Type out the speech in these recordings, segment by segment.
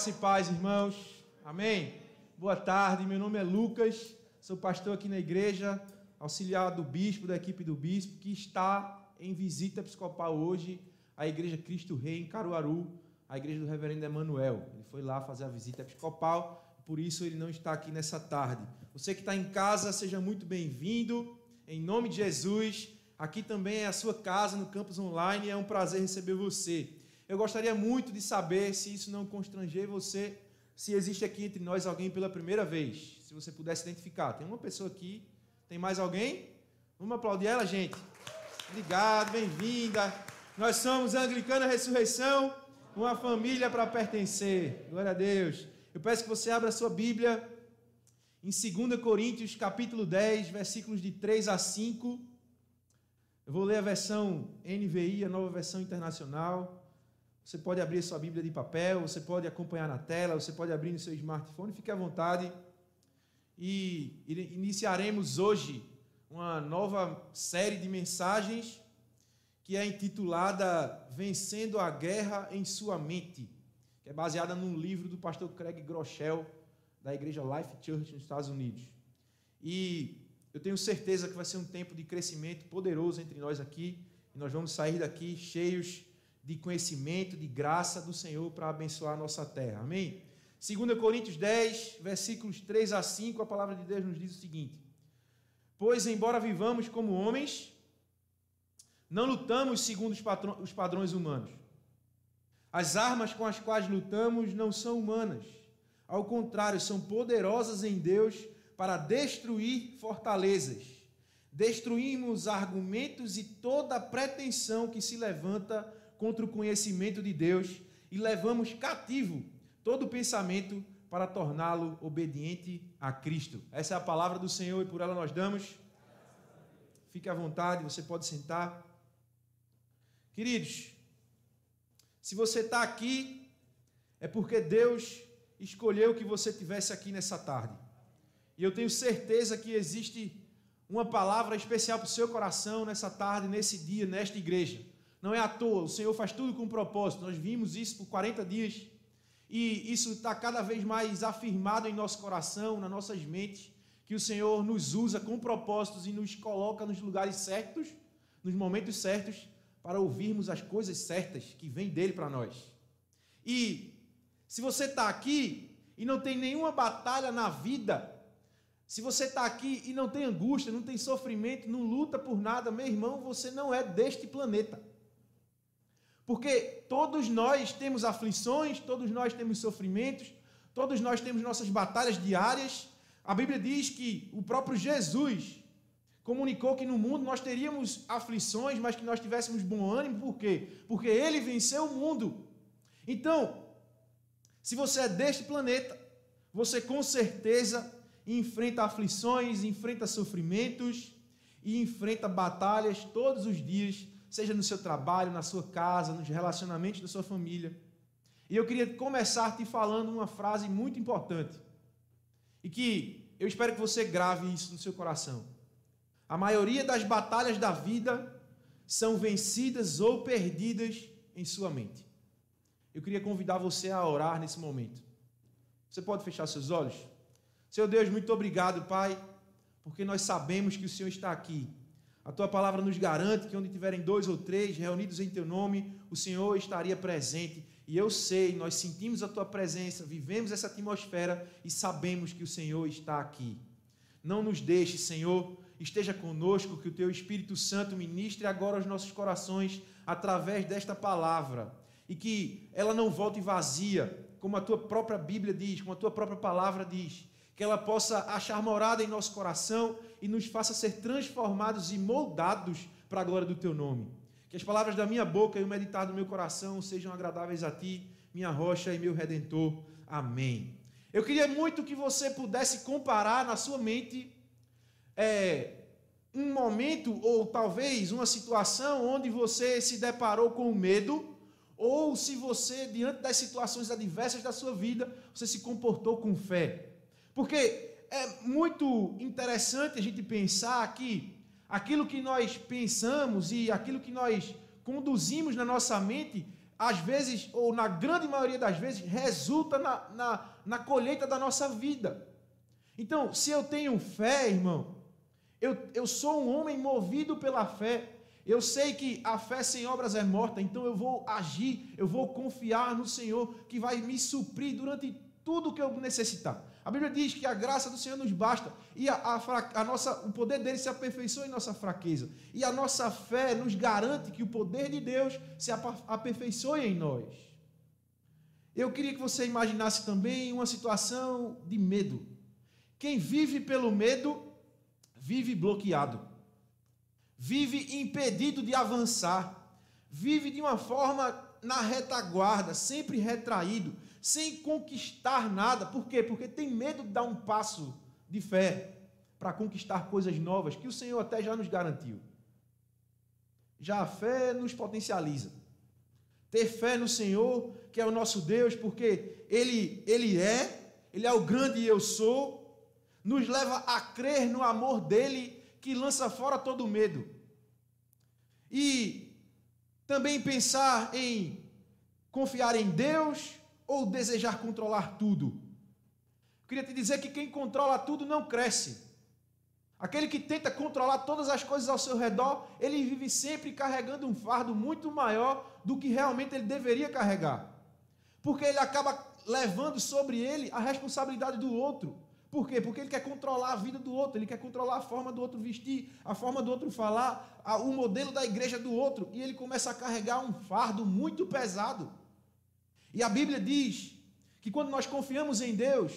Graça e paz, irmãos. Amém. Boa tarde, meu nome é Lucas, sou pastor aqui na igreja, auxiliar do bispo, da equipe do bispo, que está em visita episcopal hoje à Igreja Cristo Rei em Caruaru, a igreja do reverendo Emanuel. Ele foi lá fazer a visita episcopal, por isso ele não está aqui nessa tarde. Você que está em casa, seja muito bem-vindo, em nome de Jesus. Aqui também é a sua casa no campus online, é um prazer receber você. Eu gostaria muito de saber se isso não constranger você, se existe aqui entre nós alguém pela primeira vez. Se você pudesse identificar. Tem uma pessoa aqui, tem mais alguém? Vamos aplaudir ela, gente. Obrigado, bem-vinda. Nós somos a Anglicana Ressurreição uma família para pertencer. Glória a Deus. Eu peço que você abra a sua Bíblia em 2 Coríntios, capítulo 10, versículos de 3 a 5. Eu vou ler a versão NVI, a nova versão internacional. Você pode abrir sua Bíblia de papel, você pode acompanhar na tela, você pode abrir no seu smartphone, fique à vontade. E iniciaremos hoje uma nova série de mensagens que é intitulada Vencendo a Guerra em Sua Mente, que é baseada num livro do pastor Craig Groeschel, da igreja Life Church nos Estados Unidos. E eu tenho certeza que vai ser um tempo de crescimento poderoso entre nós aqui, e nós vamos sair daqui cheios de conhecimento, de graça do Senhor para abençoar a nossa terra. Amém? 2 Coríntios 10, versículos 3 a 5, a palavra de Deus nos diz o seguinte: Pois, embora vivamos como homens, não lutamos segundo os padrões humanos. As armas com as quais lutamos não são humanas. Ao contrário, são poderosas em Deus para destruir fortalezas. Destruímos argumentos e toda pretensão que se levanta contra o conhecimento de Deus e levamos cativo todo pensamento para torná-lo obediente a Cristo. Essa é a palavra do Senhor e por ela nós damos. Fique à vontade, você pode sentar. Queridos, se você está aqui, é porque Deus escolheu que você tivesse aqui nessa tarde. E eu tenho certeza que existe uma palavra especial para o seu coração nessa tarde, nesse dia, nesta igreja. Não é à toa, o Senhor faz tudo com propósito. Nós vimos isso por 40 dias e isso está cada vez mais afirmado em nosso coração, nas nossas mentes, que o Senhor nos usa com propósitos e nos coloca nos lugares certos, nos momentos certos, para ouvirmos as coisas certas que vêm dele para nós. E se você está aqui e não tem nenhuma batalha na vida, se você está aqui e não tem angústia, não tem sofrimento, não luta por nada, meu irmão, você não é deste planeta. Porque todos nós temos aflições, todos nós temos sofrimentos, todos nós temos nossas batalhas diárias. A Bíblia diz que o próprio Jesus, comunicou que no mundo nós teríamos aflições, mas que nós tivéssemos bom ânimo, por quê? Porque ele venceu o mundo. Então, se você é deste planeta, você com certeza enfrenta aflições, enfrenta sofrimentos e enfrenta batalhas todos os dias, seja no seu trabalho, na sua casa, nos relacionamentos da sua família. E eu queria começar te falando uma frase muito importante e que eu espero que você grave isso no seu coração. A maioria das batalhas da vida são vencidas ou perdidas em sua mente. Eu queria convidar você a orar nesse momento. Você pode fechar seus olhos? Seu Deus, muito obrigado, Pai, porque nós sabemos que o Senhor está aqui. A tua palavra nos garante que onde tiverem dois ou três reunidos em teu nome, o Senhor estaria presente. E eu sei, nós sentimos a tua presença, vivemos essa atmosfera e sabemos que o Senhor está aqui. Não nos deixe, Senhor, esteja conosco, que o teu Espírito Santo ministre agora aos nossos corações através desta palavra e que ela não volte vazia, como a tua própria Bíblia diz, como a tua própria palavra diz, que ela possa achar morada em nosso coração e nos faça ser transformados e moldados para a glória do teu nome. Que as palavras da minha boca e o meditar do meu coração sejam agradáveis a ti, minha rocha e meu redentor. Amém. Eu queria muito que você pudesse comparar na sua mente é, um momento ou talvez uma situação onde você se deparou com medo, ou se você, diante das situações adversas da sua vida, você se comportou com fé. Porque é muito interessante a gente pensar que aquilo que nós pensamos e aquilo que nós conduzimos na nossa mente às vezes, ou na grande maioria das vezes, resulta na, na, na colheita da nossa vida. Então, se eu tenho fé, irmão, eu, eu sou um homem movido pela fé. Eu sei que a fé sem obras é morta, então eu vou agir, eu vou confiar no Senhor que vai me suprir durante tudo que eu necessitar. A Bíblia diz que a graça do Senhor nos basta e a, a, a, nossa, o poder dele se aperfeiçoa em nossa fraqueza. E a nossa fé nos garante que o poder de Deus se aperfeiçoe em nós. Eu queria que você imaginasse também uma situação de medo. Quem vive pelo medo vive bloqueado, vive impedido de avançar, vive de uma forma na retaguarda, sempre retraído, sem conquistar nada. Por quê? Porque tem medo de dar um passo de fé para conquistar coisas novas que o Senhor até já nos garantiu. Já a fé nos potencializa. Ter fé no Senhor, que é o nosso Deus, porque Ele, Ele é, Ele é o grande eu sou, nos leva a crer no amor dele que lança fora todo medo. E também pensar em confiar em Deus ou desejar controlar tudo. Eu queria te dizer que quem controla tudo não cresce. Aquele que tenta controlar todas as coisas ao seu redor, ele vive sempre carregando um fardo muito maior do que realmente ele deveria carregar. Porque ele acaba levando sobre ele a responsabilidade do outro. Por quê? Porque ele quer controlar a vida do outro, ele quer controlar a forma do outro vestir, a forma do outro falar, o modelo da igreja do outro, e ele começa a carregar um fardo muito pesado. E a Bíblia diz que quando nós confiamos em Deus,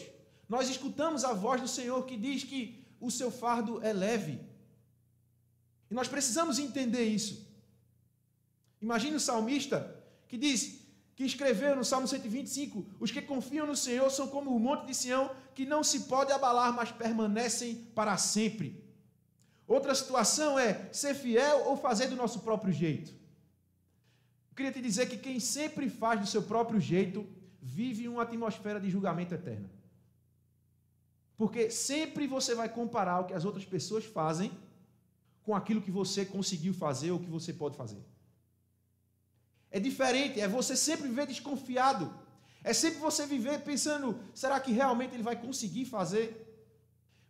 nós escutamos a voz do Senhor que diz que o seu fardo é leve. E nós precisamos entender isso. Imagine o salmista que diz: que escreveu no Salmo 125: Os que confiam no Senhor são como o monte de Sião, que não se pode abalar, mas permanecem para sempre. Outra situação é ser fiel ou fazer do nosso próprio jeito. Eu queria te dizer que quem sempre faz do seu próprio jeito vive uma atmosfera de julgamento eterno. Porque sempre você vai comparar o que as outras pessoas fazem com aquilo que você conseguiu fazer ou que você pode fazer. É diferente, é você sempre viver desconfiado. É sempre você viver pensando: será que realmente ele vai conseguir fazer?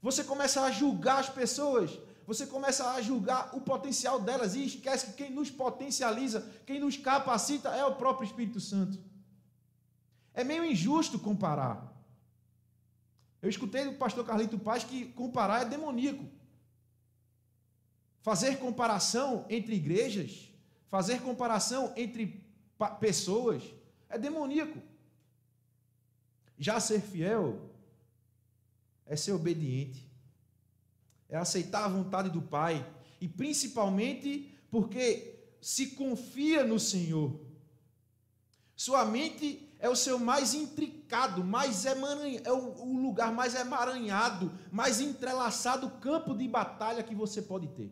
Você começa a julgar as pessoas, você começa a julgar o potencial delas e esquece que quem nos potencializa, quem nos capacita é o próprio Espírito Santo. É meio injusto comparar. Eu escutei do pastor Carlito Paz que comparar é demoníaco. Fazer comparação entre igrejas Fazer comparação entre pessoas é demoníaco. Já ser fiel é ser obediente, é aceitar a vontade do Pai, e principalmente porque se confia no Senhor. Sua mente é o seu mais intricado, mais é o lugar mais emaranhado, mais entrelaçado campo de batalha que você pode ter.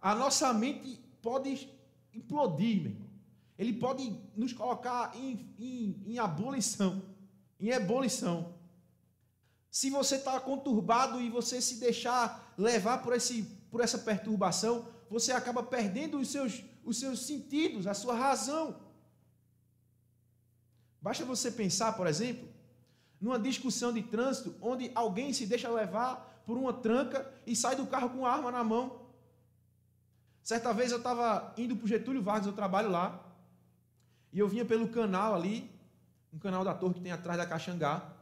A nossa mente pode implodir, meu irmão. Ele pode nos colocar em, em, em abolição, em ebulição. Se você está conturbado e você se deixar levar por, esse, por essa perturbação, você acaba perdendo os seus, os seus sentidos, a sua razão. Basta você pensar, por exemplo, numa discussão de trânsito onde alguém se deixa levar por uma tranca e sai do carro com a arma na mão. Certa vez eu estava indo para o Getúlio Vargas, eu trabalho lá, e eu vinha pelo canal ali, um canal da torre que tem atrás da Caxangá,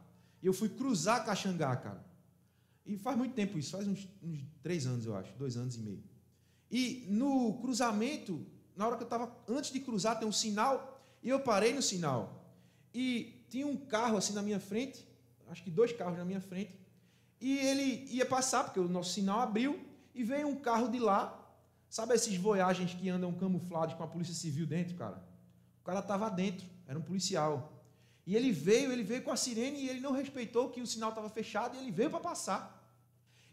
e eu fui cruzar Caxangá, cara. E faz muito tempo isso, faz uns, uns três anos, eu acho, dois anos e meio. E no cruzamento, na hora que eu estava, antes de cruzar, tem um sinal, e eu parei no sinal. E tinha um carro assim na minha frente, acho que dois carros na minha frente, e ele ia passar, porque o nosso sinal abriu, e veio um carro de lá, Sabe esses voyagens que andam camuflados com a polícia civil dentro, cara? O cara estava dentro, era um policial. E ele veio, ele veio com a sirene e ele não respeitou que o sinal estava fechado e ele veio para passar.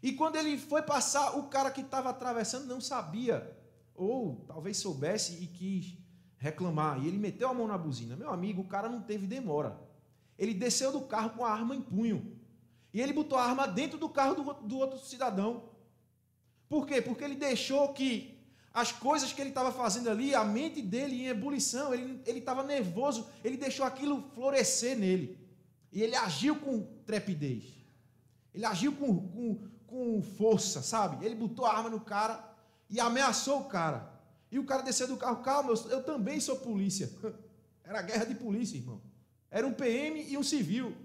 E quando ele foi passar, o cara que estava atravessando não sabia, ou talvez soubesse e quis reclamar. E ele meteu a mão na buzina. Meu amigo, o cara não teve demora. Ele desceu do carro com a arma em punho. E ele botou a arma dentro do carro do, outro cidadão. Por quê? Porque ele deixou que as coisas que ele estava fazendo ali, a mente dele em ebulição, ele estava nervoso, ele deixou aquilo florescer nele. E ele agiu com trepidez. Ele agiu com, com, com força, sabe? Ele botou a arma no cara e ameaçou o cara. E o cara desceu do carro, calma, eu, eu também sou polícia. Era guerra de polícia, irmão. Era um PM e um civil.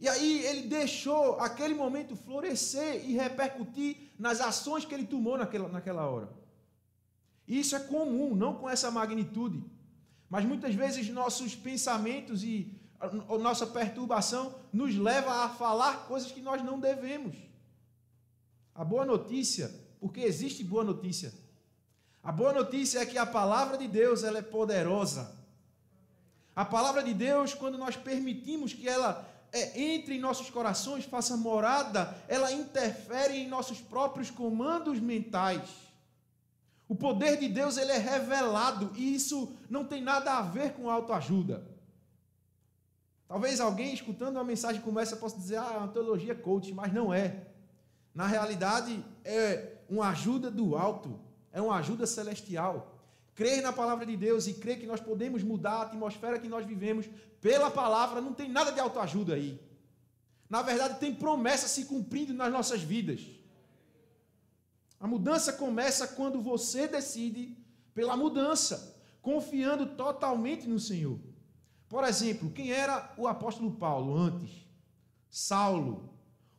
E aí ele deixou aquele momento florescer e repercutir nas ações que ele tomou naquela, naquela hora. E isso é comum, não com essa magnitude. Mas muitas vezes nossos pensamentos e a nossa perturbação nos leva a falar coisas que nós não devemos. A boa notícia, porque existe boa notícia. A boa notícia é que a palavra de Deus ela é poderosa. A palavra de Deus, quando nós permitimos que ela é, entre em nossos corações, faça morada, ela interfere em nossos próprios comandos mentais. O poder de Deus ele é revelado e isso não tem nada a ver com autoajuda. Talvez alguém escutando uma mensagem como essa possa dizer, ah, é uma teologia coach, mas não é. Na realidade, é uma ajuda do alto, é uma ajuda celestial. Crer na palavra de Deus e crer que nós podemos mudar a atmosfera que nós vivemos pela palavra, não tem nada de autoajuda aí. Na verdade, tem promessa se cumprindo nas nossas vidas. A mudança começa quando você decide pela mudança, confiando totalmente no Senhor. Por exemplo, quem era o apóstolo Paulo antes? Saulo,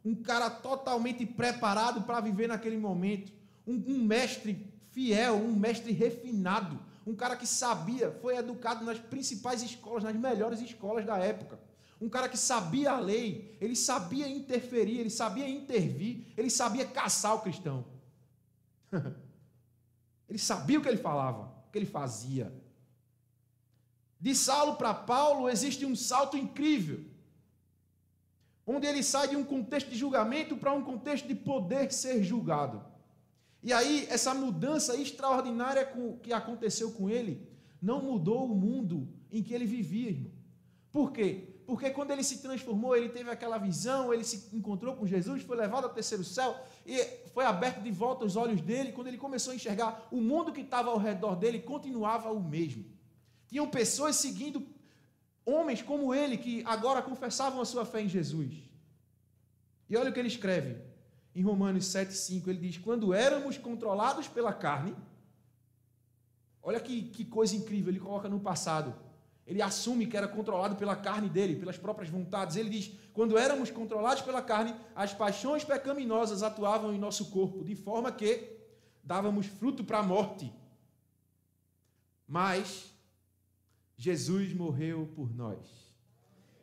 um cara totalmente preparado para viver naquele momento, um, um mestre fiel, um mestre refinado, um cara que sabia, foi educado nas principais escolas, nas melhores escolas da época. Um cara que sabia a lei, ele sabia interferir, ele sabia intervir, ele sabia caçar o cristão. ele sabia o que ele falava, o que ele fazia. De Saulo para Paulo existe um salto incrível, onde ele sai de um contexto de julgamento para um contexto de poder ser julgado. E aí, essa mudança extraordinária que aconteceu com ele não mudou o mundo em que ele vivia, irmão. Por quê? Porque quando ele se transformou, ele teve aquela visão, ele se encontrou com Jesus, foi levado ao terceiro céu e foi aberto de volta os olhos dele. Quando ele começou a enxergar o mundo que estava ao redor dele, continuava o mesmo. Tinham pessoas seguindo homens como ele que agora confessavam a sua fé em Jesus. E olha o que ele escreve: em Romanos 7,5, ele diz: Quando éramos controlados pela carne, olha que, que coisa incrível, ele coloca no passado. Ele assume que era controlado pela carne dele, pelas próprias vontades. Ele diz: quando éramos controlados pela carne, as paixões pecaminosas atuavam em nosso corpo, de forma que dávamos fruto para a morte. Mas Jesus morreu por nós.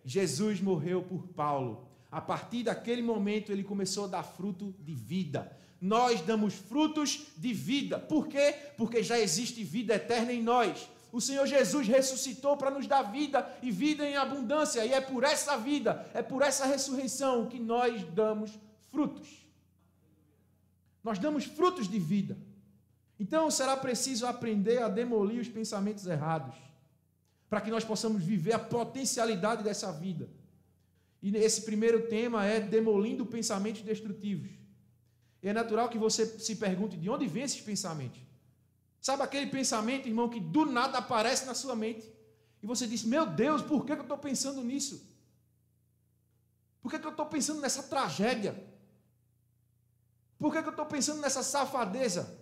Jesus morreu por Paulo. A partir daquele momento, ele começou a dar fruto de vida. Nós damos frutos de vida. Por quê? Porque já existe vida eterna em nós. O Senhor Jesus ressuscitou para nos dar vida e vida em abundância, e é por essa vida, é por essa ressurreição que nós damos frutos. Nós damos frutos de vida. Então será preciso aprender a demolir os pensamentos errados, para que nós possamos viver a potencialidade dessa vida. E esse primeiro tema é demolindo pensamentos destrutivos. E é natural que você se pergunte de onde vêm esses pensamentos. Sabe aquele pensamento, irmão, que do nada aparece na sua mente e você diz: Meu Deus, por que eu estou pensando nisso? Por que eu estou pensando nessa tragédia? Por que eu estou pensando nessa safadeza?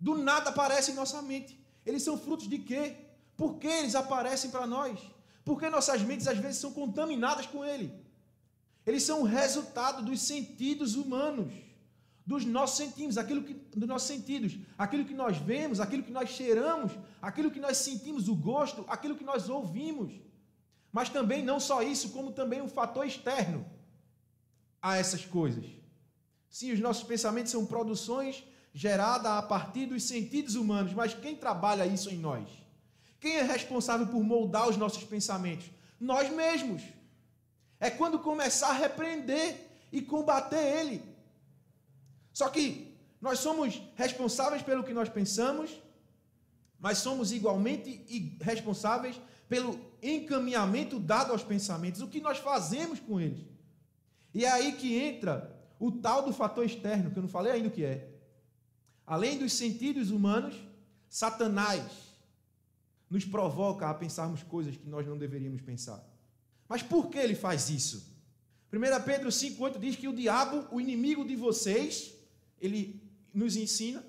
Do nada aparece em nossa mente. Eles são frutos de quê? Por que eles aparecem para nós? Porque nossas mentes às vezes são contaminadas com ele. Eles são o resultado dos sentidos humanos, dos nossos sentidos, aquilo que, dos nossos sentidos, aquilo que nós vemos, aquilo que nós cheiramos, aquilo que nós sentimos o gosto, aquilo que nós ouvimos. Mas também não só isso, como também um fator externo a essas coisas. Sim, os nossos pensamentos são produções geradas a partir dos sentidos humanos, mas quem trabalha isso em nós? Quem é responsável por moldar os nossos pensamentos? Nós mesmos. É quando começar a repreender e combater ele. Só que nós somos responsáveis pelo que nós pensamos, mas somos igualmente responsáveis pelo encaminhamento dado aos pensamentos, o que nós fazemos com eles. E é aí que entra o tal do fator externo, que eu não falei ainda o que é. Além dos sentidos humanos, Satanás nos provoca a pensarmos coisas que nós não deveríamos pensar. Mas por que ele faz isso? 1 Pedro 5,8 diz que o diabo, o inimigo de vocês, ele nos ensina,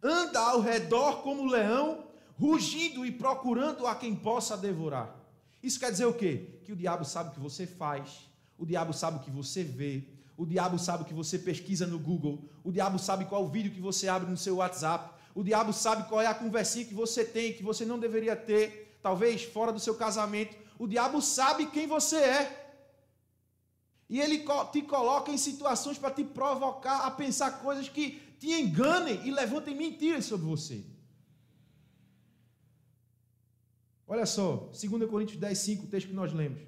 anda ao redor como leão, rugindo e procurando a quem possa devorar. Isso quer dizer o quê? Que o diabo sabe o que você faz, o diabo sabe o que você vê, o diabo sabe o que você pesquisa no Google, o diabo sabe qual vídeo que você abre no seu WhatsApp, o diabo sabe qual é a conversinha que você tem, que você não deveria ter, talvez fora do seu casamento. O diabo sabe quem você é. E ele te coloca em situações para te provocar a pensar coisas que te enganem e levantem mentiras sobre você. Olha só, 2 Coríntios 10, 5, o texto que nós lemos.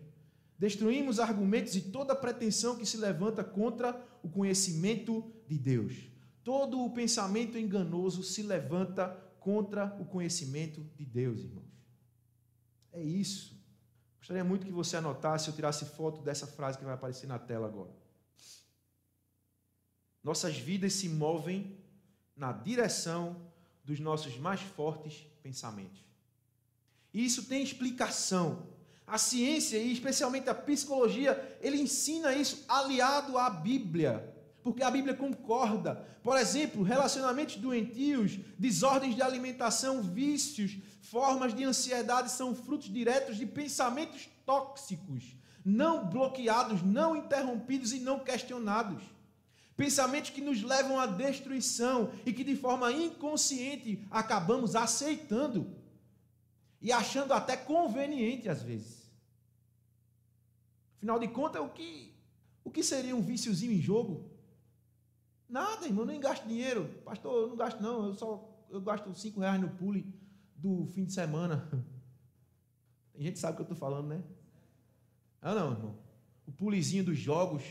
Destruímos argumentos e toda pretensão que se levanta contra o conhecimento de Deus. Todo o pensamento enganoso se levanta contra o conhecimento de Deus, irmãos. É isso. Gostaria muito que você anotasse, eu tirasse foto dessa frase que vai aparecer na tela agora. Nossas vidas se movem na direção dos nossos mais fortes pensamentos. E isso tem explicação. A ciência e especialmente a psicologia, ele ensina isso aliado à Bíblia, porque a Bíblia concorda. Por exemplo, relacionamentos doentios, desordens de alimentação, vícios, formas de ansiedade são frutos diretos de pensamentos tóxicos, não bloqueados, não interrompidos e não questionados. Pensamentos que nos levam à destruição e que de forma inconsciente acabamos aceitando e achando até conveniente às vezes. Afinal de contas, o que, o que seria um viciozinho em jogo? Nada, irmão, nem gasto dinheiro. Pastor, eu não gasto não, eu só eu gasto cinco reais no pule do fim de semana. Tem gente que sabe o que eu estou falando, né? Ah não, irmão. O pulizinho dos jogos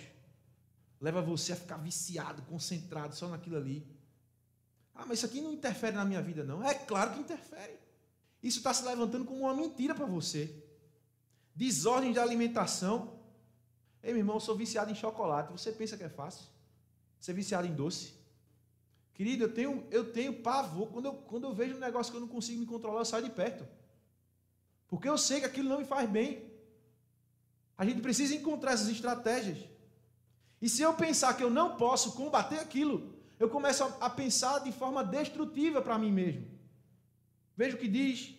leva você a ficar viciado, concentrado só naquilo ali. Ah, mas isso aqui não interfere na minha vida, não. É claro que interfere. Isso está se levantando como uma mentira para você. Desordem de alimentação. Ei, meu irmão, eu sou viciado em chocolate. Você pensa que é fácil? Ser viciado em doce? Querido, eu tenho, eu tenho pavor. Quando eu, quando eu vejo um negócio que eu não consigo me controlar, eu saio de perto. Porque eu sei que aquilo não me faz bem. A gente precisa encontrar essas estratégias. E se eu pensar que eu não posso combater aquilo, eu começo a, a pensar de forma destrutiva para mim mesmo. Veja o que diz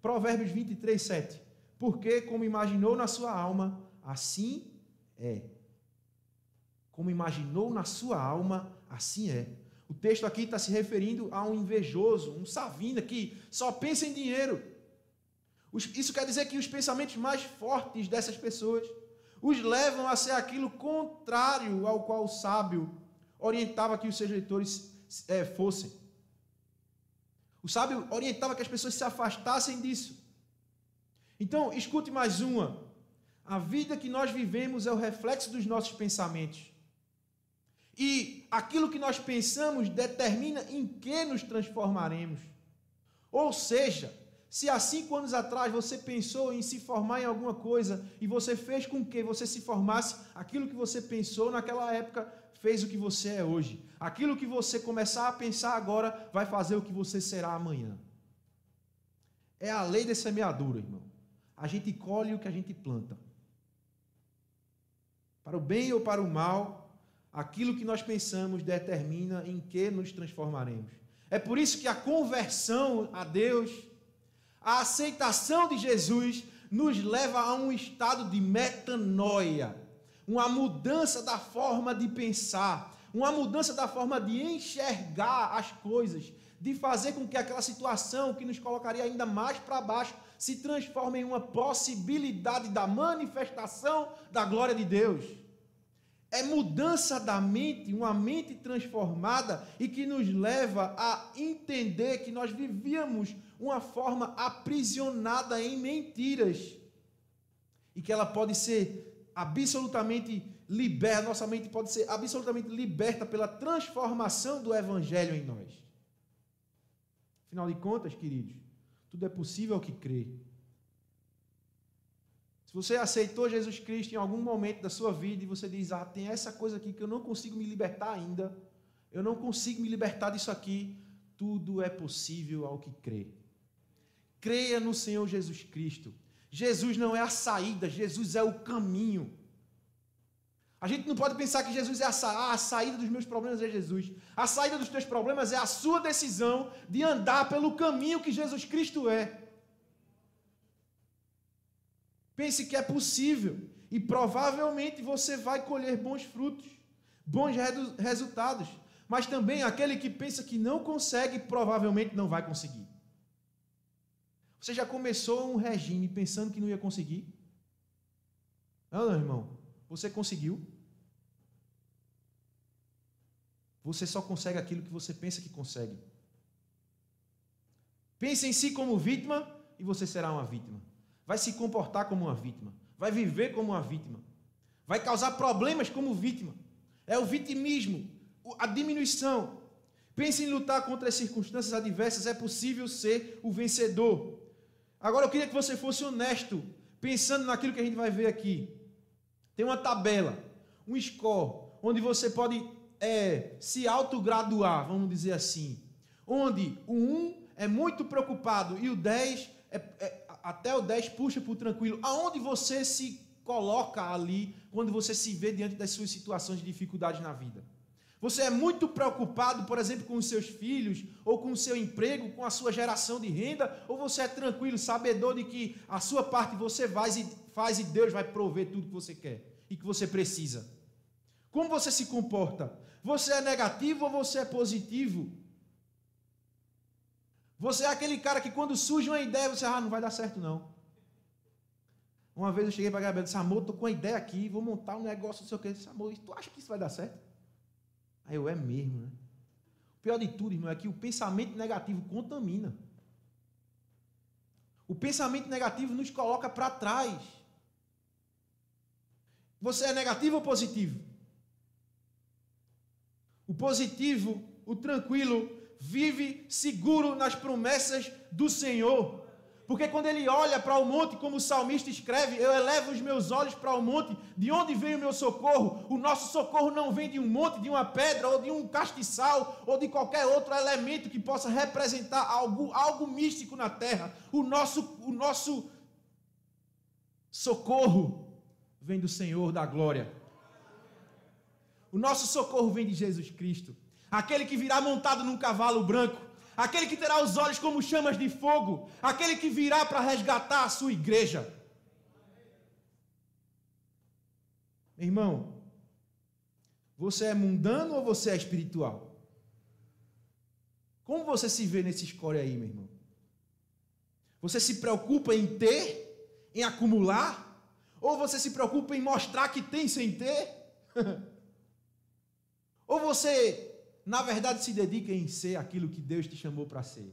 Provérbios 23, 7. Porque, como imaginou na sua alma, assim é. Como imaginou na sua alma, assim é. O texto aqui está se referindo a um invejoso, um savina que só pensa em dinheiro. Isso quer dizer que os pensamentos mais fortes dessas pessoas os levam a ser aquilo contrário ao qual o sábio orientava que os seus leitores é, fossem. O sábio orientava que as pessoas se afastassem disso. Então, escute mais uma. A vida que nós vivemos é o reflexo dos nossos pensamentos. E aquilo que nós pensamos determina em que nos transformaremos. Ou seja, se há cinco anos atrás você pensou em se formar em alguma coisa e você fez com que você se formasse, aquilo que você pensou naquela época fez o que você é hoje. Aquilo que você começar a pensar agora vai fazer o que você será amanhã. É a lei da semeadura, irmão. A gente colhe o que a gente planta. Para o bem ou para o mal, aquilo que nós pensamos determina em que nos transformaremos. É por isso que a conversão a Deus, a aceitação de Jesus, nos leva a um estado de metanoia, uma mudança da forma de pensar, uma mudança da forma de enxergar as coisas, de fazer com que aquela situação que nos colocaria ainda mais para baixo se transforme em uma possibilidade da manifestação da glória de Deus. É mudança da mente, uma mente transformada e que nos leva a entender que nós vivíamos uma forma aprisionada em mentiras e que ela pode ser absolutamente liberta, nossa mente pode ser absolutamente liberta pela transformação do evangelho em nós. Afinal de contas, queridos, tudo é possível ao que crê. Se você aceitou Jesus Cristo em algum momento da sua vida e você diz: Ah, tem essa coisa aqui que eu não consigo me libertar ainda, eu não consigo me libertar disso aqui, tudo é possível ao que crê. Creia no Senhor Jesus Cristo. Jesus não é a saída, Jesus é o caminho. A gente não pode pensar que Jesus é a, sa ah, a saída dos meus problemas é Jesus. A saída dos teus problemas é a sua decisão de andar pelo caminho que Jesus Cristo é. Pense que é possível e provavelmente você vai colher bons frutos, bons resultados. Mas também aquele que pensa que não consegue, provavelmente não vai conseguir. Você já começou um regime pensando que não ia conseguir? Não, não, irmão. Você conseguiu. Você só consegue aquilo que você pensa que consegue. Pense em si como vítima e você será uma vítima. Vai se comportar como uma vítima. Vai viver como uma vítima. Vai causar problemas como vítima. É o vitimismo, a diminuição. Pense em lutar contra as circunstâncias adversas. É possível ser o vencedor. Agora eu queria que você fosse honesto, pensando naquilo que a gente vai ver aqui. Tem uma tabela, um score, onde você pode é, se autograduar, vamos dizer assim. Onde o 1 é muito preocupado e o 10, é, é, até o 10 puxa para o tranquilo. Aonde você se coloca ali quando você se vê diante das suas situações de dificuldade na vida? Você é muito preocupado, por exemplo, com os seus filhos, ou com o seu emprego, com a sua geração de renda, ou você é tranquilo, sabedor de que a sua parte você faz e, faz e Deus vai prover tudo que você quer e que você precisa? Como você se comporta? Você é negativo ou você é positivo? Você é aquele cara que quando surge uma ideia, você, ah, não vai dar certo não. Uma vez eu cheguei para a Gabriela e disse, amor, estou com uma ideia aqui, vou montar um negócio, não sei o que. Eu disse, amor, tu acha que isso vai dar certo? Aí eu, é mesmo, né? O pior de tudo, irmão, é que o pensamento negativo contamina. O pensamento negativo nos coloca para trás. Você é negativo ou positivo? O positivo, o tranquilo, vive seguro nas promessas do Senhor. Porque quando ele olha para o monte, como o salmista escreve, eu elevo os meus olhos para o monte, de onde vem o meu socorro? O nosso socorro não vem de um monte, de uma pedra, ou de um castiçal, ou de qualquer outro elemento que possa representar algo, algo místico na terra. O nosso, o nosso socorro vem do Senhor da glória. O nosso socorro vem de Jesus Cristo, aquele que virá montado num cavalo branco aquele que terá os olhos como chamas de fogo, aquele que virá para resgatar a sua igreja. Irmão, você é mundano ou você é espiritual? Como você se vê nesse score aí, meu irmão? Você se preocupa em ter, em acumular? Ou você se preocupa em mostrar que tem sem ter? ou você na verdade se dedica em ser aquilo que Deus te chamou para ser.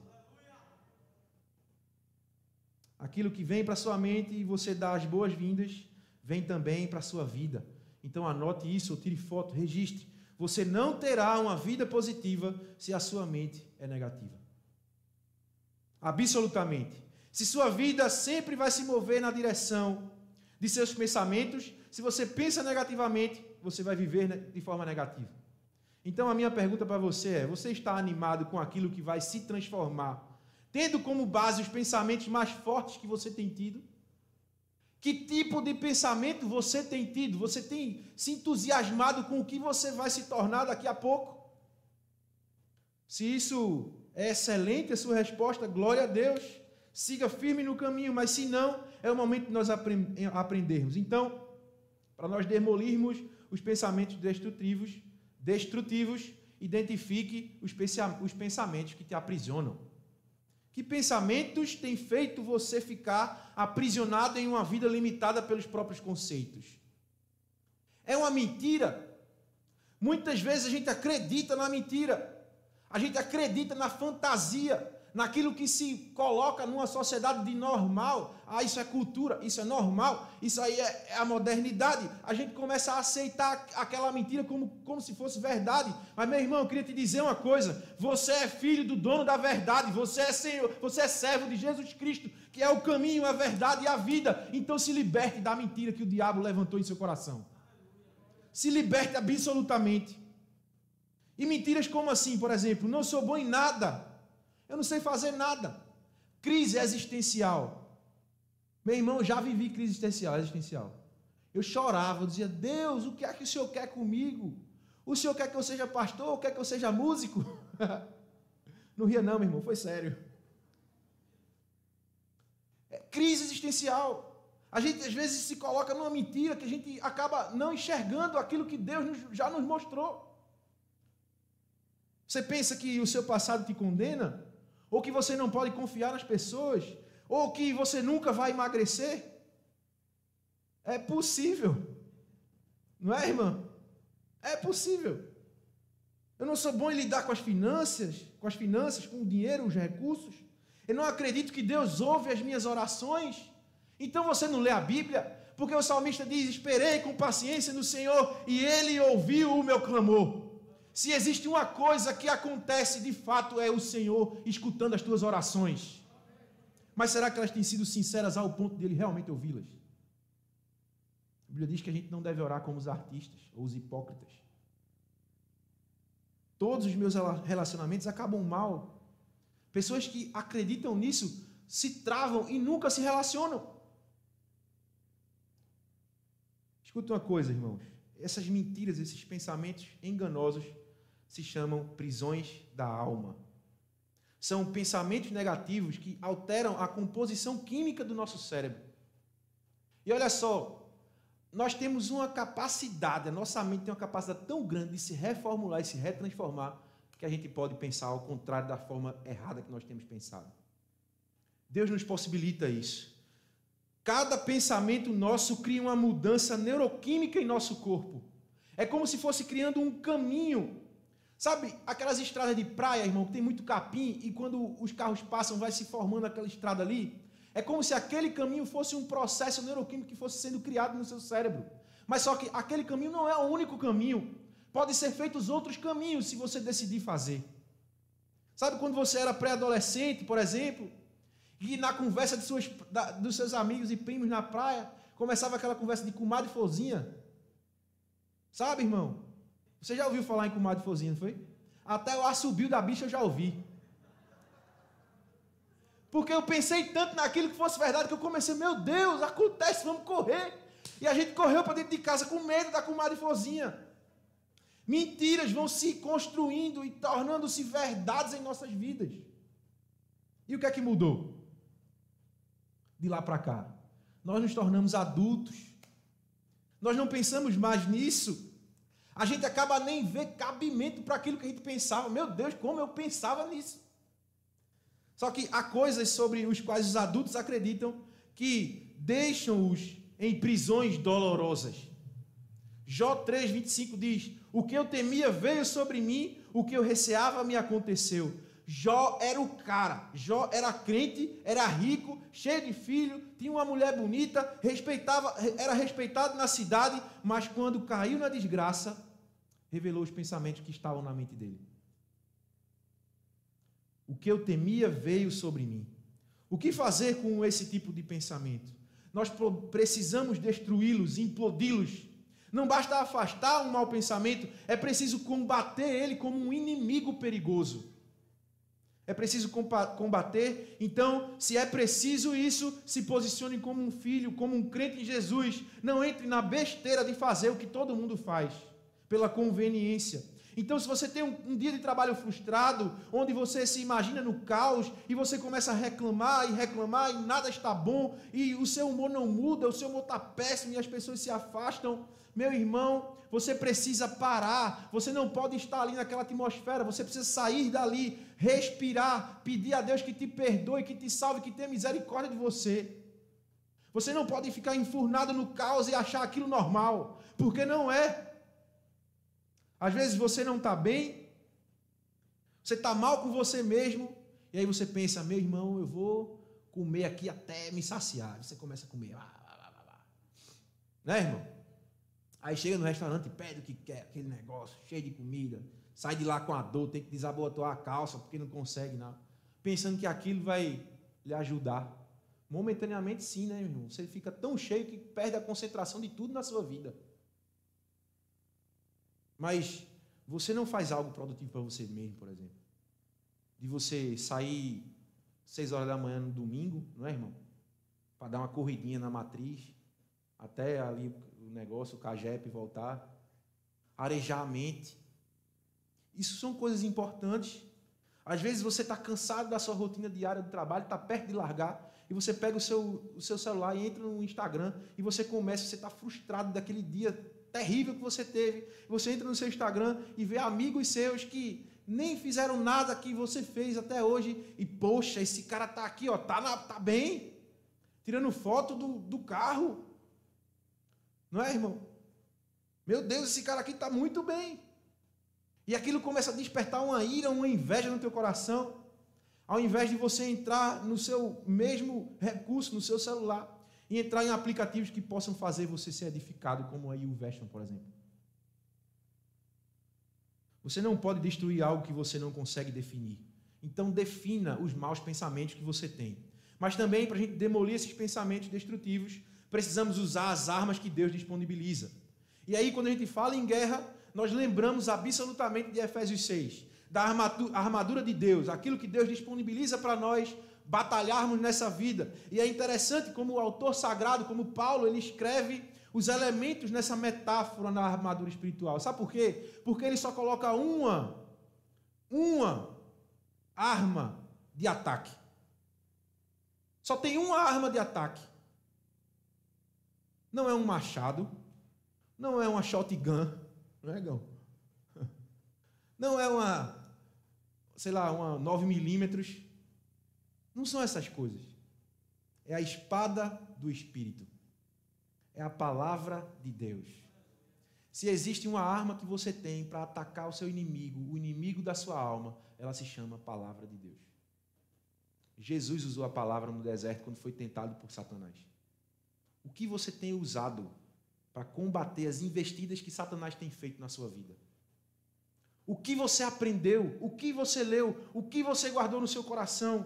Aquilo que vem para sua mente e você dá as boas-vindas, vem também para sua vida. Então anote isso, ou tire foto, registre. Você não terá uma vida positiva se a sua mente é negativa. Absolutamente. Se sua vida sempre vai se mover na direção de seus pensamentos, se você pensa negativamente, você vai viver de forma negativa. Então a minha pergunta para você é: você está animado com aquilo que vai se transformar, tendo como base os pensamentos mais fortes que você tem tido? Que tipo de pensamento você tem tido? Você tem se entusiasmado com o que você vai se tornar daqui a pouco? Se isso é excelente a sua resposta, glória a Deus. Siga firme no caminho, mas se não, é o momento de nós aprendermos. Então, para nós demolirmos os pensamentos destrutivos, destrutivos, identifique os pensamentos que te aprisionam. Que pensamentos têm feito você ficar aprisionado em uma vida limitada pelos próprios conceitos? É uma mentira. Muitas vezes a gente acredita na mentira. A gente acredita na fantasia. Naquilo que se coloca numa sociedade de normal. Ah, isso é cultura, isso é normal, isso aí é, é, a modernidade. A gente começa a aceitar aquela mentira como, como se fosse verdade. Mas, meu irmão, eu queria te dizer uma coisa: você é filho do dono da verdade, você é Senhor, você é servo de Jesus Cristo, que é o caminho, a verdade e a vida. Então se liberte da mentira que o diabo levantou em seu coração. Se liberte absolutamente. E mentiras como assim, por exemplo, não sou bom em nada. Eu não sei fazer nada. Crise existencial. Meu irmão, já vivi crise existencial, existencial. Eu chorava, eu dizia: Deus, o que é que o Senhor quer comigo? O Senhor quer que eu seja pastor? Ou quer que eu seja músico? não ria, não, meu irmão, foi sério. É crise existencial. A gente às vezes se coloca numa mentira que a gente acaba não enxergando aquilo que Deus já nos mostrou. Você pensa que o seu passado te condena? Ou que você não pode confiar nas pessoas? Ou que você nunca vai emagrecer? É possível. Não é, irmã? É possível. Eu não sou bom em lidar com as finanças, com as finanças, com o dinheiro, os recursos. Eu não acredito que Deus ouve as minhas orações. Então você não lê a Bíblia? Porque o salmista diz: Esperei com paciência no Senhor e ele ouviu o meu clamor. Se existe uma coisa que acontece de fato é o Senhor escutando as tuas orações. Mas será que elas têm sido sinceras ao ponto de ele realmente ouvi-las? A Bíblia diz que a gente não deve orar como os artistas ou os hipócritas. Todos os meus relacionamentos acabam mal. Pessoas que acreditam nisso se travam e nunca se relacionam. Escuta uma coisa, irmãos. Essas mentiras, esses pensamentos enganosos se chamam prisões da alma. São pensamentos negativos que alteram a composição química do nosso cérebro. E olha só, nós temos uma capacidade, a nossa mente tem uma capacidade tão grande de se reformular e se retransformar, que a gente pode pensar ao contrário da forma errada que nós temos pensado. Deus nos possibilita isso. Cada pensamento nosso cria uma mudança neuroquímica em nosso corpo. É como se fosse criando um caminho Sabe aquelas estradas de praia, irmão, que tem muito capim e quando os carros passam vai se formando aquela estrada ali? É como se aquele caminho fosse um processo neuroquímico que fosse sendo criado no seu cérebro. Mas só que aquele caminho não é o único caminho. Podem ser feitos outros caminhos se você decidir fazer. Sabe quando você era pré-adolescente, por exemplo, e na conversa de suas, da, dos seus amigos e primos na praia, começava aquela conversa de comadre e florzinha? Sabe, irmão? Você já ouviu falar em comadre Fozinha, não foi? Até o assobio da bicha eu já ouvi. Porque eu pensei tanto naquilo que fosse verdade que eu comecei, meu Deus, acontece, vamos correr. E a gente correu para dentro de casa com medo da comadre Fozinha. Mentiras vão se construindo e tornando-se verdades em nossas vidas. E o que é que mudou? De lá para cá. Nós nos tornamos adultos. Nós não pensamos mais nisso a gente acaba nem ver cabimento para aquilo que a gente pensava. Meu Deus, como eu pensava nisso. Só que há coisas sobre os quais os adultos acreditam que deixam-os em prisões dolorosas. Jó 3:25 diz: "O que eu temia veio sobre mim, o que eu receava me aconteceu." Jó era o cara. Jó era crente, era rico, cheio de filho, tinha uma mulher bonita, respeitava, era respeitado na cidade, mas quando caiu na desgraça, revelou os pensamentos que estavam na mente dele. O que eu temia veio sobre mim. O que fazer com esse tipo de pensamento? Nós precisamos destruí-los, implodi-los. Não basta afastar um mau pensamento, é preciso combater ele como um inimigo perigoso. É preciso combater, então, se é preciso isso, se posicione como um filho, como um crente em Jesus. Não entre na besteira de fazer o que todo mundo faz pela conveniência. Então, se você tem um, um, dia de trabalho frustrado, onde você se imagina no caos e você começa a reclamar e reclamar e nada está bom e o seu humor não muda, o seu humor está péssimo e as pessoas se afastam, meu irmão, você precisa parar. Você não pode estar ali naquela atmosfera. Você precisa sair dali, respirar, pedir a Deus que te perdoe, que te salve, que tenha misericórdia de você. Você não pode ficar enfurnado no caos e achar aquilo normal, porque não é. Às vezes você não está bem, você está mal com você mesmo, E aí você pensa, meu irmão, eu vou comer aqui até me saciar. Você começa a comer. Lá, lá, lá, lá. Né, irmão? Aí chega no restaurante pede o que quer, aquele negócio, cheio de comida. Sai de lá com a dor, tem que desabotoar a calça porque não consegue nada. Pensando que aquilo vai lhe ajudar. Momentaneamente, sim, né, irmão? Você fica tão cheio que perde a concentração de tudo na sua vida. Mas você não faz algo produtivo para você mesmo, por exemplo. De você sair seis horas da manhã no domingo, não é, irmão? Para dar uma corridinha na matriz, até ali o negócio, o CAGEP voltar. Arejar a mente. Isso são coisas importantes. Às vezes você está cansado da sua rotina diária do trabalho, está perto de largar, e você pega o seu, o seu celular e entra no Instagram, e você começa, você está frustrado daquele dia terrível que você teve. Você entra no seu Instagram e vê amigos seus que nem fizeram nada que você fez até hoje, e poxa, esse cara está aqui, ó, tá, na, tá bem, tirando foto do, do carro. Não é, irmão? Meu Deus, esse cara aqui está muito bem. E aquilo começa a despertar uma ira, uma inveja no teu coração. Ao invés de você entrar no seu mesmo recurso, no seu celular, e entrar em aplicativos que possam fazer você ser edificado, como aí o Veston, por exemplo. Você não pode destruir algo que você não consegue definir. Então defina os maus pensamentos que você tem. Mas também, para a gente demolir esses pensamentos destrutivos, precisamos usar as armas que Deus disponibiliza. E aí, quando a gente fala em guerra, nós lembramos absolutamente de Efésios 6, da armadura de Deus, aquilo que Deus disponibiliza para nós batalharmos nessa vida. E é interessante como o autor sagrado, como Paulo, ele escreve os elementos nessa metáfora na armadura espiritual. Sabe por quê? Porque ele só coloca uma, uma arma de ataque. Só tem uma arma de ataque. Não é um machado, não é uma shotgun, não é, Gão? Não é uma, sei lá, uma 9 milímetros. Não são essas coisas. É a espada do Espírito. É a palavra de Deus. Se existe uma arma que você tem para atacar o seu inimigo, o inimigo da sua alma, ela se chama palavra de Deus. Jesus usou a palavra no deserto quando foi tentado por Satanás. O que você tem usado para combater as investidas que Satanás tem feito na sua vida? O que você aprendeu? O que você leu? O que você guardou no seu coração?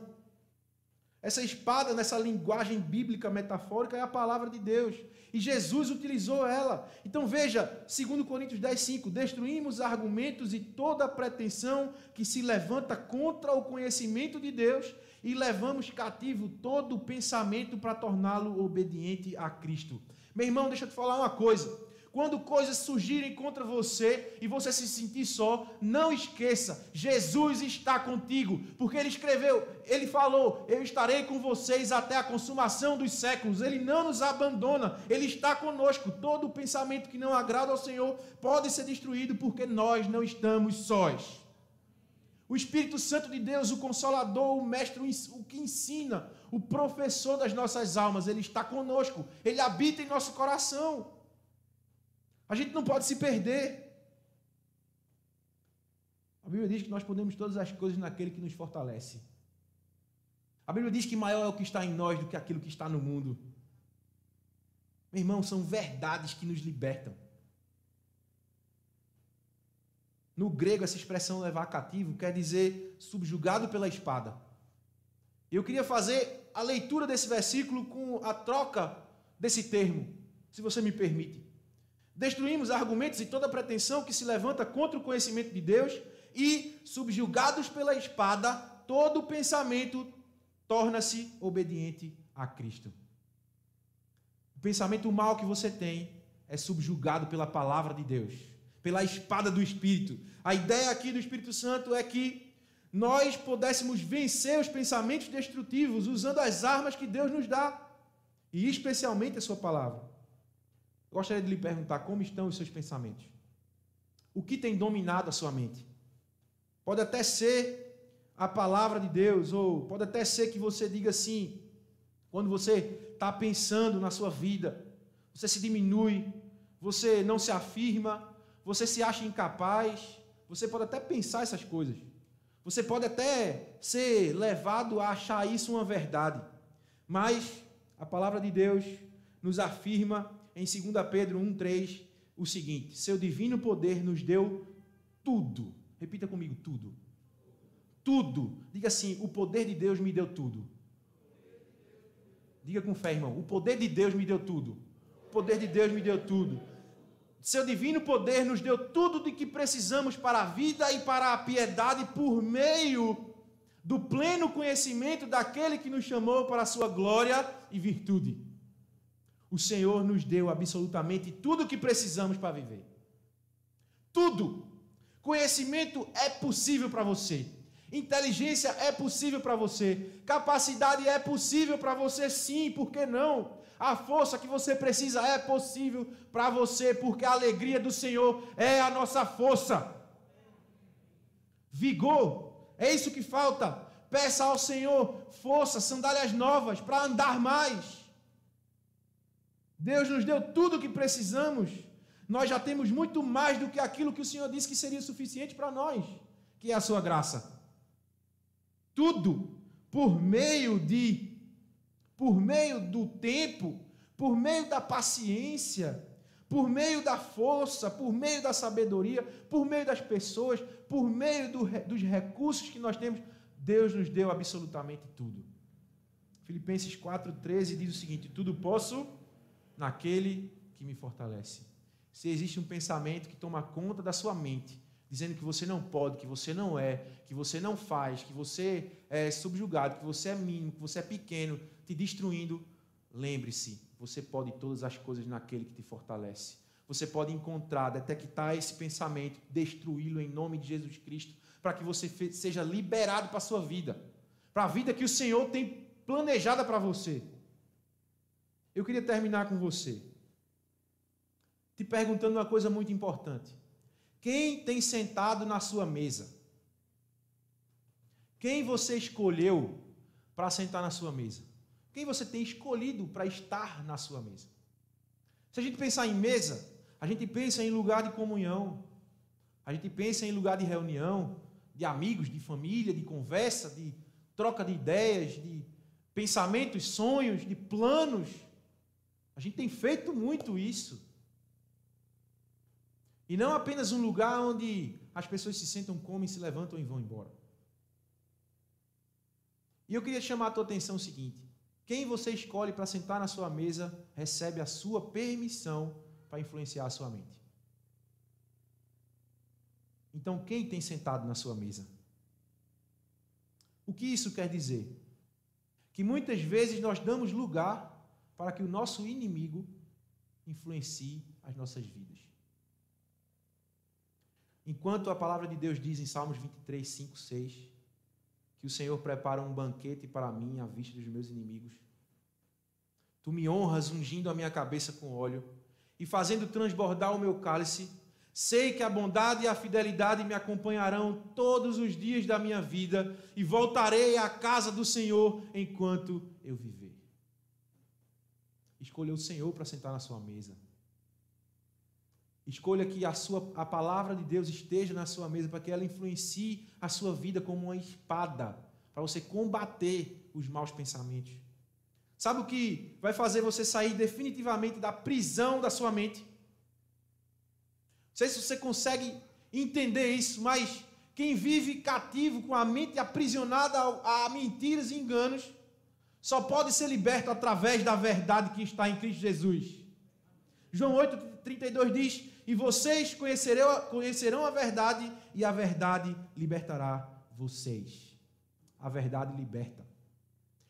Essa espada, nessa linguagem bíblica metafórica, é a palavra de Deus. E Jesus utilizou ela. Então veja, 2 Coríntios 10, 5: Destruímos argumentos e toda pretensão que se levanta contra o conhecimento de Deus e levamos cativo todo o pensamento para torná-lo obediente a Cristo. Meu irmão, deixa eu te falar uma coisa. Quando coisas surgirem contra você e você se sentir só, não esqueça, Jesus está contigo, porque ele escreveu, ele falou: Eu estarei com vocês até a consumação dos séculos. Ele não nos abandona, ele está conosco. Todo pensamento que não agrada ao Senhor pode ser destruído, porque nós não estamos sós. O Espírito Santo de Deus, o Consolador, o Mestre, o que ensina, o professor das nossas almas, ele está conosco, ele habita em nosso coração. A gente não pode se perder. A Bíblia diz que nós podemos todas as coisas naquele que nos fortalece. A Bíblia diz que maior é o que está em nós do que aquilo que está no mundo. Meu irmão, são verdades que nos libertam. No grego, essa expressão levar cativo quer dizer subjugado pela espada. Eu queria fazer a leitura desse versículo com a troca desse termo, se você me permite. Destruímos argumentos e toda pretensão que se levanta contra o conhecimento de Deus e, subjugados pela espada, todo pensamento torna-se obediente a Cristo. O pensamento mal que você tem é subjugado pela palavra de Deus, pela espada do Espírito. A ideia aqui do Espírito Santo é que nós pudéssemos vencer os pensamentos destrutivos usando as armas que Deus nos dá, e especialmente a Sua palavra. Gostaria de lhe perguntar como estão os seus pensamentos. O que tem dominado a sua mente? Pode até ser a palavra de Deus, ou pode até ser que você diga assim, quando você está pensando na sua vida, você se diminui, você não se afirma, você se acha incapaz, você pode até pensar essas coisas. Você pode até ser levado a achar isso uma verdade, mas a palavra de Deus nos afirma em 2 Pedro 1,3 o seguinte: Seu divino poder nos deu tudo. Repita comigo: tudo. Tudo. Diga assim: o poder de Deus me deu tudo. Diga com fé, irmão: o poder de Deus me deu tudo. O poder de Deus me deu tudo. Seu divino poder nos deu tudo de que precisamos para a vida e para a piedade por meio do pleno conhecimento daquele que nos chamou para a sua glória e virtude. O Senhor nos deu absolutamente tudo o que precisamos para viver. Tudo. Conhecimento é possível para você. Inteligência é possível para você. Capacidade é possível para você, sim, por que não? A força que você precisa é possível para você, porque a alegria do Senhor é a nossa força. Vigor, é isso que falta. Peça ao Senhor força, sandálias novas para andar mais. Deus nos deu tudo o que precisamos. Nós já temos muito mais do que aquilo que o Senhor disse que seria suficiente para nós, que é a sua graça. Tudo por meio de por meio do tempo, por meio da paciência, por meio da força, por meio da sabedoria, por meio das pessoas, por meio do, dos recursos que nós temos, Deus nos deu absolutamente tudo. Filipenses 4,13 diz o seguinte: Tudo posso naquele que me fortalece. Se existe um pensamento que toma conta da sua mente, dizendo que você não pode, que você não é, que você não faz, que você é subjugado, que você é mínimo, que você é pequeno, te destruindo, lembre-se, você pode todas as coisas naquele que te fortalece. Você pode encontrar, detectar esse pensamento, destruí-lo em nome de Jesus Cristo, para que você seja liberado para a sua vida, para a vida que o Senhor tem planejada para você. Eu queria terminar com você, te perguntando uma coisa muito importante. Quem tem sentado na sua mesa? Quem você escolheu para sentar na sua mesa? Quem você tem escolhido para estar na sua mesa? Se a gente pensar em mesa, a gente pensa em lugar de comunhão, a gente pensa em lugar de reunião, de amigos, de família, de conversa, de troca de ideias, de pensamentos, sonhos, de planos. A gente tem feito muito isso. E não apenas um lugar onde as pessoas se sentam, comem, se levantam e vão embora. E eu queria chamar a tua atenção o seguinte: quem você escolhe para sentar na sua mesa recebe a sua permissão para influenciar a sua mente. Então, quem tem sentado na sua mesa? O que isso quer dizer? Que muitas vezes nós damos lugar para que o nosso inimigo influencie as nossas vidas. Enquanto a palavra de Deus diz em Salmos 23, 5, 6, que o Senhor prepara um banquete para mim à vista dos meus inimigos. Tu me honras ungindo a minha cabeça com óleo e fazendo transbordar o meu cálice. Sei que a bondade e a fidelidade me acompanharão todos os dias da minha vida e voltarei à casa do Senhor enquanto eu viver. Escolheu o Senhor para sentar na sua mesa. Escolha que a, sua, a palavra de Deus esteja na sua mesa para que ela influencie a sua vida como uma espada, para você combater os maus pensamentos. Sabe o que vai fazer você sair definitivamente da prisão da sua mente? Não sei se você consegue entender isso, mas quem vive cativo com a mente aprisionada a mentiras e enganos só pode ser liberto através da verdade que está em Cristo Jesus. João 8,32 diz: e vocês conhecerão, conhecerão a verdade, e a verdade libertará vocês. A verdade liberta.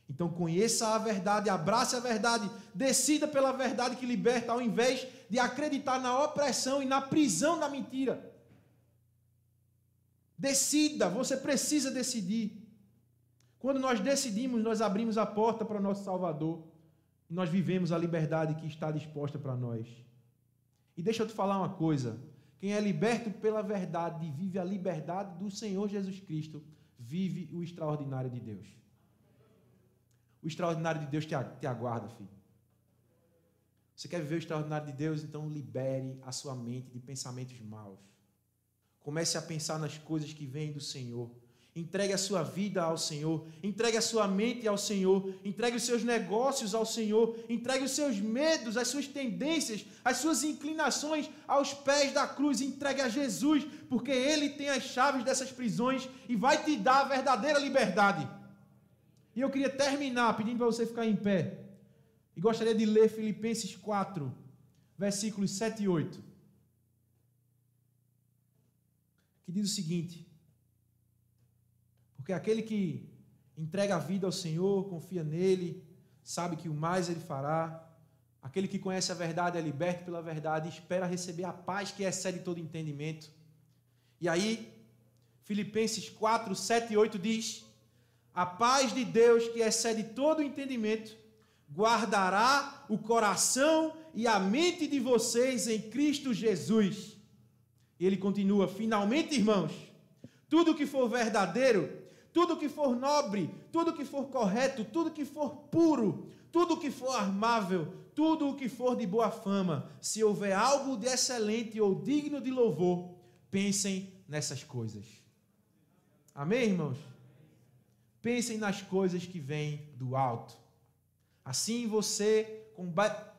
Então conheça a verdade, abrace a verdade, decida pela verdade que liberta, ao invés de acreditar na opressão e na prisão da mentira. Decida, você precisa decidir. Quando nós decidimos, nós abrimos a porta para o nosso Salvador. E nós vivemos a liberdade que está disposta para nós. E deixa eu te falar uma coisa: quem é liberto pela verdade e vive a liberdade do Senhor Jesus Cristo, vive o extraordinário de Deus. O extraordinário de Deus te, aguarda, filho. Você quer viver o extraordinário de Deus? Então libere a sua mente de pensamentos maus. Comece a pensar nas coisas que vêm do Senhor. Entregue a sua vida ao Senhor, entregue a sua mente ao Senhor, entregue os seus negócios ao Senhor, entregue os seus medos, as suas tendências, as suas inclinações aos pés da cruz, entregue a Jesus, porque Ele tem as chaves dessas prisões e vai te dar a verdadeira liberdade. E eu queria terminar pedindo para você ficar em pé, e gostaria de ler Filipenses 4, versículos 7 e 8, que diz o seguinte. Porque aquele que entrega a vida ao Senhor, confia nele, sabe que o mais ele fará. Aquele que conhece a verdade é liberto pela verdade e espera receber a paz que excede todo entendimento. E aí, Filipenses 4, 7 e 8 diz: A paz de Deus que excede todo entendimento guardará o coração e a mente de vocês em Cristo Jesus. E ele continua: Finalmente, irmãos, tudo que for verdadeiro, tudo que for nobre, tudo que for correto, tudo que for puro, tudo que for armável, tudo o que for de boa fama, se houver algo de excelente ou digno de louvor, pensem nessas coisas. Amém, irmãos? Pensem nas coisas que vêm do alto. Assim você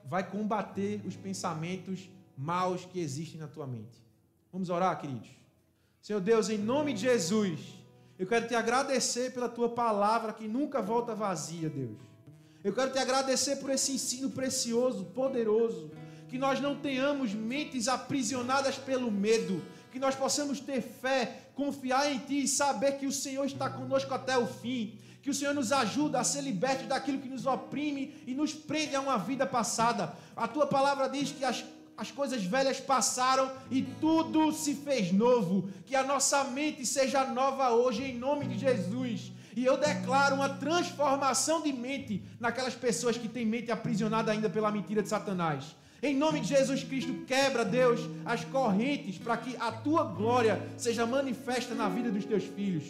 vai combater os pensamentos maus que existem na tua mente. Vamos orar, queridos? Senhor Deus, em nome de Jesus. Eu quero te agradecer pela tua palavra que nunca volta vazia, Deus. Eu quero te agradecer por esse ensino precioso, poderoso. Que nós não tenhamos mentes aprisionadas pelo medo. Que nós possamos ter fé, confiar em Ti e saber que o Senhor está conosco até o fim. Que o Senhor nos ajuda a ser libertos daquilo que nos oprime e nos prende a uma vida passada. A Tua palavra diz que as as coisas velhas passaram e tudo se fez novo. Que a nossa mente seja nova hoje, em nome de Jesus. E eu declaro uma transformação de mente naquelas pessoas que têm mente aprisionada ainda pela mentira de Satanás. Em nome de Jesus Cristo, quebra, Deus, as correntes para que a tua glória seja manifesta na vida dos teus filhos.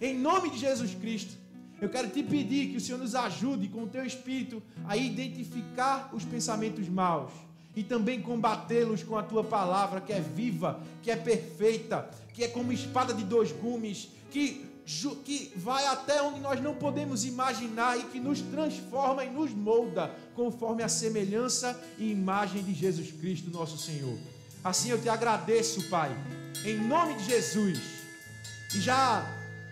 Em nome de Jesus Cristo, eu quero te pedir que o Senhor nos ajude com o teu espírito a identificar os pensamentos maus e também combatê-los com a tua palavra, que é viva, que é perfeita, que é como espada de dois gumes, que, que vai até onde nós não podemos imaginar e que nos transforma e nos molda conforme a semelhança e imagem de Jesus Cristo, nosso Senhor. Assim eu te agradeço, Pai, em nome de Jesus, e já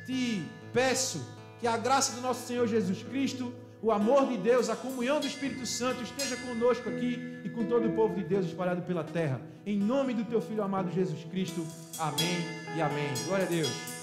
te peço que a graça do nosso Senhor Jesus Cristo o amor de Deus, a comunhão do Espírito Santo esteja conosco aqui e com todo o povo de Deus espalhado pela terra. Em nome do teu filho amado Jesus Cristo. Amém e amém. Glória a Deus.